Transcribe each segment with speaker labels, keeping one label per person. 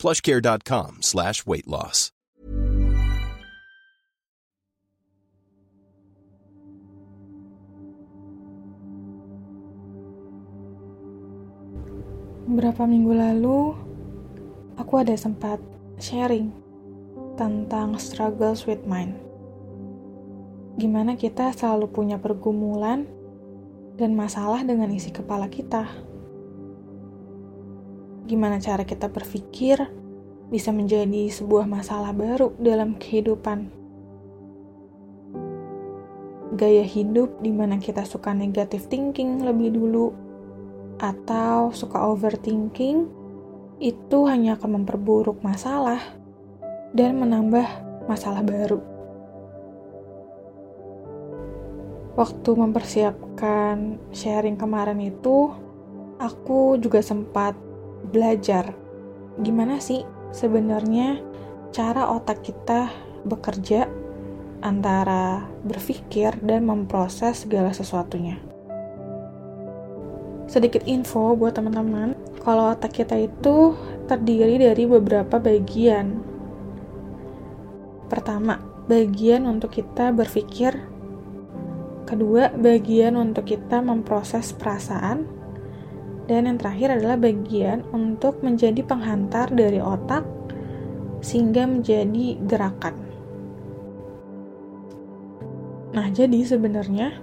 Speaker 1: plushcare.com slash weight loss.
Speaker 2: Beberapa minggu lalu, aku ada sempat sharing tentang struggles with mind. Gimana kita selalu punya pergumulan dan masalah dengan isi kepala kita. Gimana cara kita berpikir bisa menjadi sebuah masalah baru dalam kehidupan. Gaya hidup di mana kita suka negative thinking lebih dulu atau suka overthinking itu hanya akan memperburuk masalah dan menambah masalah baru. Waktu mempersiapkan sharing kemarin itu, aku juga sempat belajar gimana sih sebenarnya cara otak kita bekerja antara berpikir dan memproses segala sesuatunya. Sedikit info buat teman-teman, kalau otak kita itu terdiri dari beberapa bagian. Pertama, bagian untuk kita berpikir. Kedua, bagian untuk kita memproses perasaan. Dan yang terakhir adalah bagian untuk menjadi penghantar dari otak sehingga menjadi gerakan. Nah, jadi sebenarnya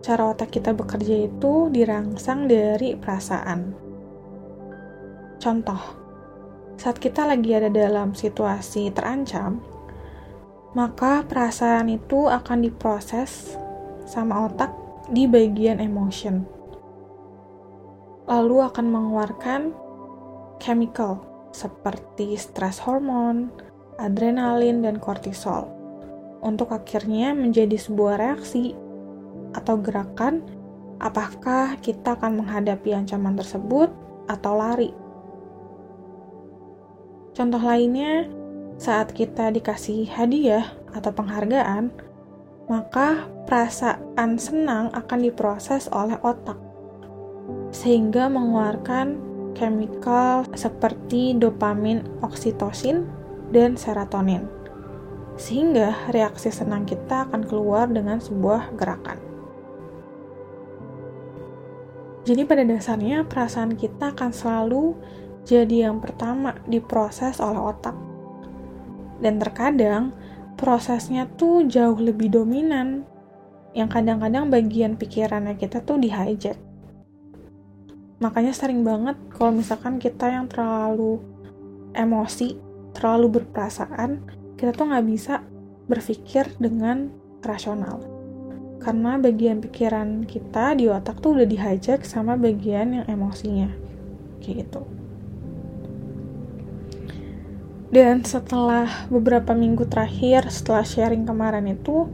Speaker 2: cara otak kita bekerja itu dirangsang dari perasaan. Contoh, saat kita lagi ada dalam situasi terancam, maka perasaan itu akan diproses sama otak di bagian emotion. Lalu akan mengeluarkan chemical seperti stres hormon, adrenalin, dan kortisol untuk akhirnya menjadi sebuah reaksi atau gerakan, apakah kita akan menghadapi ancaman tersebut atau lari. Contoh lainnya, saat kita dikasih hadiah atau penghargaan, maka perasaan senang akan diproses oleh otak, sehingga mengeluarkan chemical seperti dopamin, oksitosin, dan serotonin. Sehingga reaksi senang kita akan keluar dengan sebuah gerakan. Jadi pada dasarnya perasaan kita akan selalu jadi yang pertama diproses oleh otak. Dan terkadang prosesnya tuh jauh lebih dominan. Yang kadang-kadang bagian pikirannya kita tuh di hijack. Makanya sering banget kalau misalkan kita yang terlalu emosi, terlalu berperasaan, kita tuh nggak bisa berpikir dengan rasional. Karena bagian pikiran kita di otak tuh udah dihijack sama bagian yang emosinya. Kayak gitu. Dan setelah beberapa minggu terakhir setelah sharing kemarin itu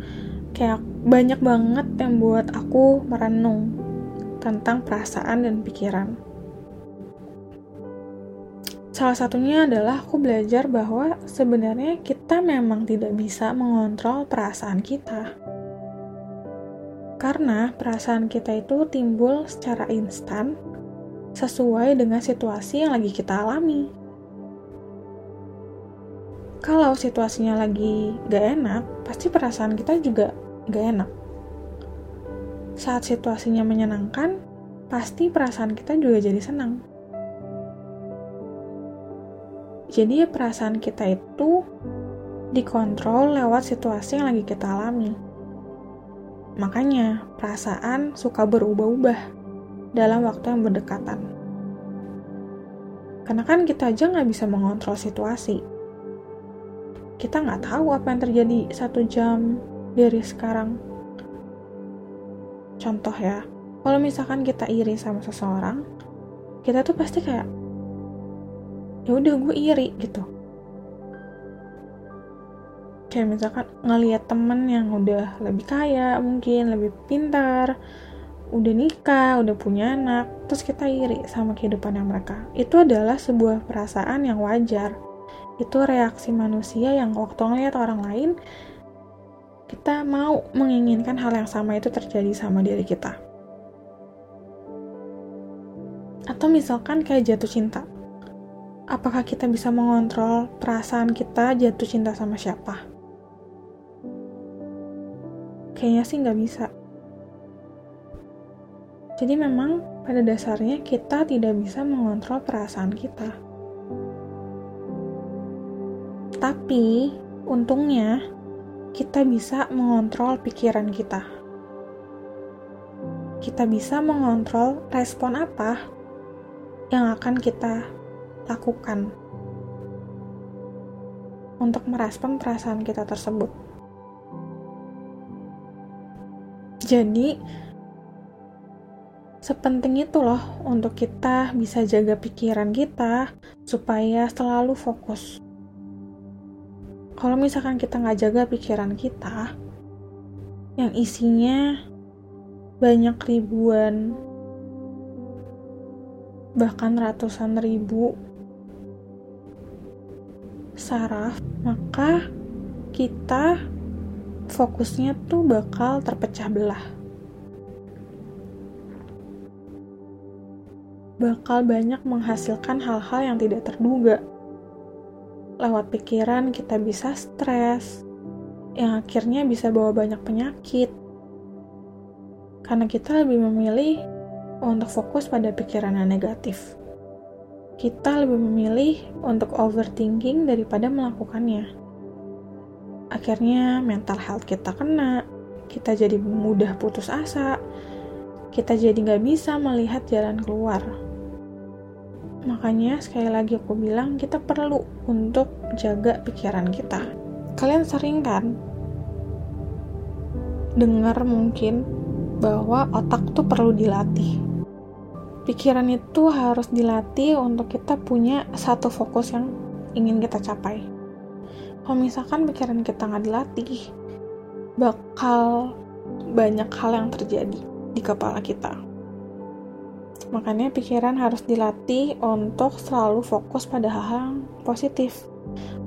Speaker 2: kayak banyak banget yang buat aku merenung tentang perasaan dan pikiran salah satunya adalah aku belajar bahwa sebenarnya kita memang tidak bisa mengontrol perasaan kita karena perasaan kita itu timbul secara instan sesuai dengan situasi yang lagi kita alami. Kalau situasinya lagi gak enak, pasti perasaan kita juga gak enak. Saat situasinya menyenangkan, pasti perasaan kita juga jadi senang. Jadi perasaan kita itu dikontrol lewat situasi yang lagi kita alami. Makanya, perasaan suka berubah-ubah dalam waktu yang berdekatan. Karena kan kita aja nggak bisa mengontrol situasi. Kita nggak tahu apa yang terjadi satu jam dari sekarang. Contoh ya, kalau misalkan kita iri sama seseorang, kita tuh pasti kayak, ya udah gue iri gitu. kayak misalkan ngelihat temen yang udah lebih kaya mungkin lebih pintar udah nikah udah punya anak terus kita iri sama kehidupannya mereka itu adalah sebuah perasaan yang wajar itu reaksi manusia yang waktu ngeliat orang lain kita mau menginginkan hal yang sama itu terjadi sama diri kita atau misalkan kayak jatuh cinta apakah kita bisa mengontrol perasaan kita jatuh cinta sama siapa Kayaknya sih nggak bisa. Jadi memang pada dasarnya kita tidak bisa mengontrol perasaan kita. Tapi untungnya kita bisa mengontrol pikiran kita. Kita bisa mengontrol respon apa yang akan kita lakukan untuk merespon perasaan kita tersebut. Jadi, sepenting itu loh untuk kita bisa jaga pikiran kita supaya selalu fokus. Kalau misalkan kita nggak jaga pikiran kita, yang isinya banyak ribuan, bahkan ratusan ribu saraf, maka kita fokusnya tuh bakal terpecah belah. Bakal banyak menghasilkan hal-hal yang tidak terduga. Lewat pikiran kita bisa stres, yang akhirnya bisa bawa banyak penyakit. Karena kita lebih memilih untuk fokus pada pikiran yang negatif. Kita lebih memilih untuk overthinking daripada melakukannya akhirnya mental health kita kena, kita jadi mudah putus asa, kita jadi nggak bisa melihat jalan keluar. Makanya sekali lagi aku bilang kita perlu untuk jaga pikiran kita. Kalian sering kan dengar mungkin bahwa otak tuh perlu dilatih. Pikiran itu harus dilatih untuk kita punya satu fokus yang ingin kita capai kalau misalkan pikiran kita nggak dilatih bakal banyak hal yang terjadi di kepala kita makanya pikiran harus dilatih untuk selalu fokus pada hal hal yang positif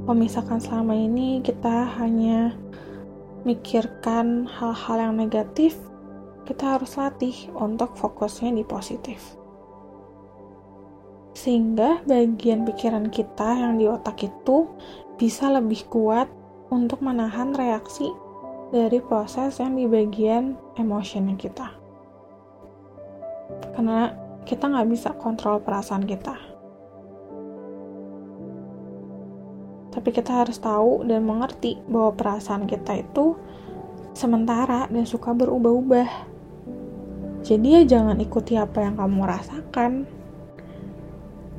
Speaker 2: kalau misalkan selama ini kita hanya mikirkan hal-hal yang negatif kita harus latih untuk fokusnya di positif sehingga bagian pikiran kita yang di otak itu bisa lebih kuat untuk menahan reaksi dari proses yang di bagian emosional kita. Karena kita nggak bisa kontrol perasaan kita. Tapi kita harus tahu dan mengerti bahwa perasaan kita itu sementara dan suka berubah-ubah. Jadi ya jangan ikuti apa yang kamu rasakan,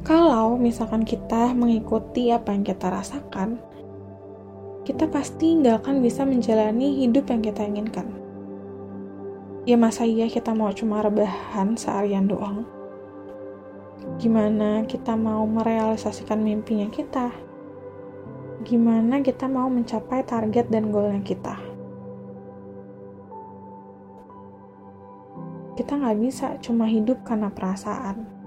Speaker 2: kalau misalkan kita mengikuti apa yang kita rasakan, kita pasti nggak akan bisa menjalani hidup yang kita inginkan. Ya masa iya kita mau cuma rebahan seharian doang? Gimana kita mau merealisasikan mimpinya kita? Gimana kita mau mencapai target dan goalnya kita? Kita nggak bisa cuma hidup karena perasaan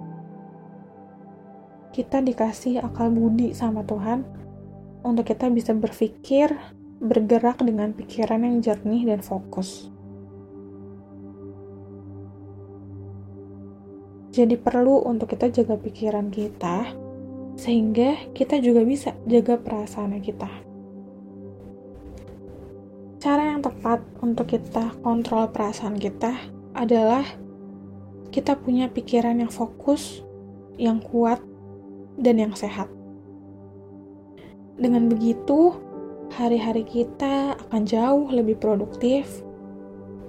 Speaker 2: kita dikasih akal budi sama Tuhan untuk kita bisa berpikir, bergerak dengan pikiran yang jernih dan fokus. Jadi perlu untuk kita jaga pikiran kita sehingga kita juga bisa jaga perasaan kita. Cara yang tepat untuk kita kontrol perasaan kita adalah kita punya pikiran yang fokus, yang kuat, dan yang sehat. Dengan begitu, hari-hari kita akan jauh lebih produktif.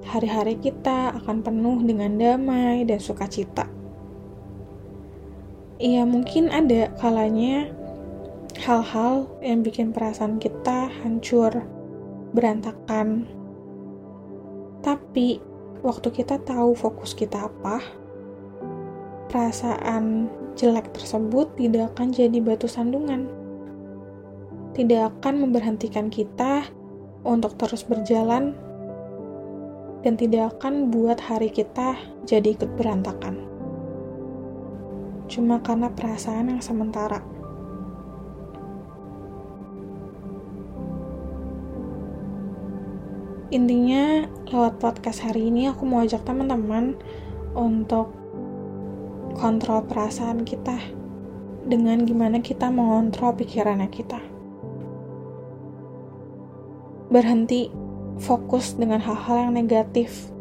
Speaker 2: Hari-hari kita akan penuh dengan damai dan sukacita. Iya, mungkin ada kalanya hal-hal yang bikin perasaan kita hancur, berantakan. Tapi, waktu kita tahu fokus kita apa, perasaan jelek tersebut tidak akan jadi batu sandungan. Tidak akan memberhentikan kita untuk terus berjalan dan tidak akan buat hari kita jadi ikut berantakan. Cuma karena perasaan yang sementara. Intinya, lewat podcast hari ini aku mau ajak teman-teman untuk kontrol perasaan kita dengan gimana kita mengontrol pikirannya kita. Berhenti fokus dengan hal-hal yang negatif.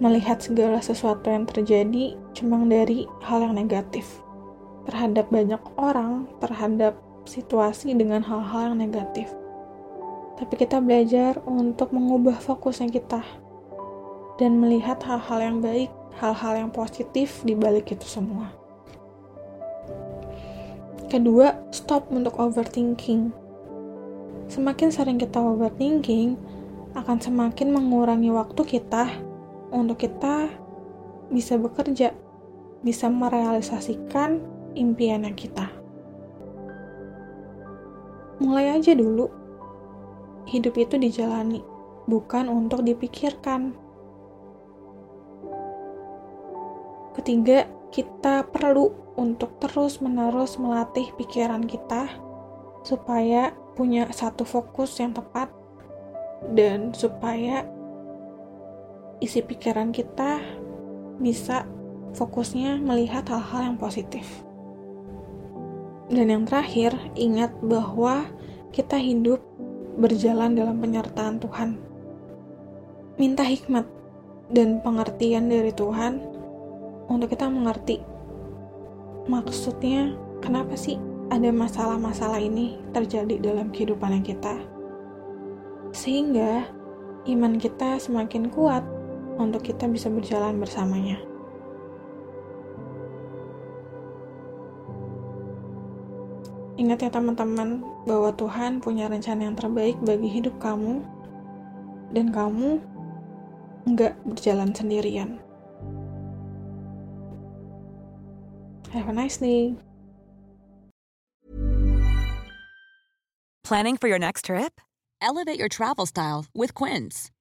Speaker 2: Melihat segala sesuatu yang terjadi cuma dari hal yang negatif. Terhadap banyak orang, terhadap situasi dengan hal-hal yang negatif. Tapi kita belajar untuk mengubah fokusnya kita dan melihat hal-hal yang baik, hal-hal yang positif di balik itu semua. Kedua, stop untuk overthinking Semakin sering kita overthinking, akan semakin mengurangi waktu kita untuk kita bisa bekerja, bisa merealisasikan impiannya kita. Mulai aja dulu. Hidup itu dijalani, bukan untuk dipikirkan. Ketiga, kita perlu untuk terus-menerus melatih pikiran kita supaya punya satu fokus yang tepat dan supaya isi pikiran kita bisa fokusnya melihat hal-hal yang positif. Dan yang terakhir, ingat bahwa kita hidup berjalan dalam penyertaan Tuhan. Minta hikmat dan pengertian dari Tuhan untuk kita mengerti maksudnya kenapa sih ada masalah-masalah ini terjadi dalam kehidupan kita, sehingga iman kita semakin kuat untuk kita bisa berjalan bersamanya. Ingat ya teman-teman, bahwa Tuhan punya rencana yang terbaik bagi hidup kamu, dan kamu nggak berjalan sendirian. Have a nice day.
Speaker 3: Planning for your next trip? Elevate your travel style with Quince.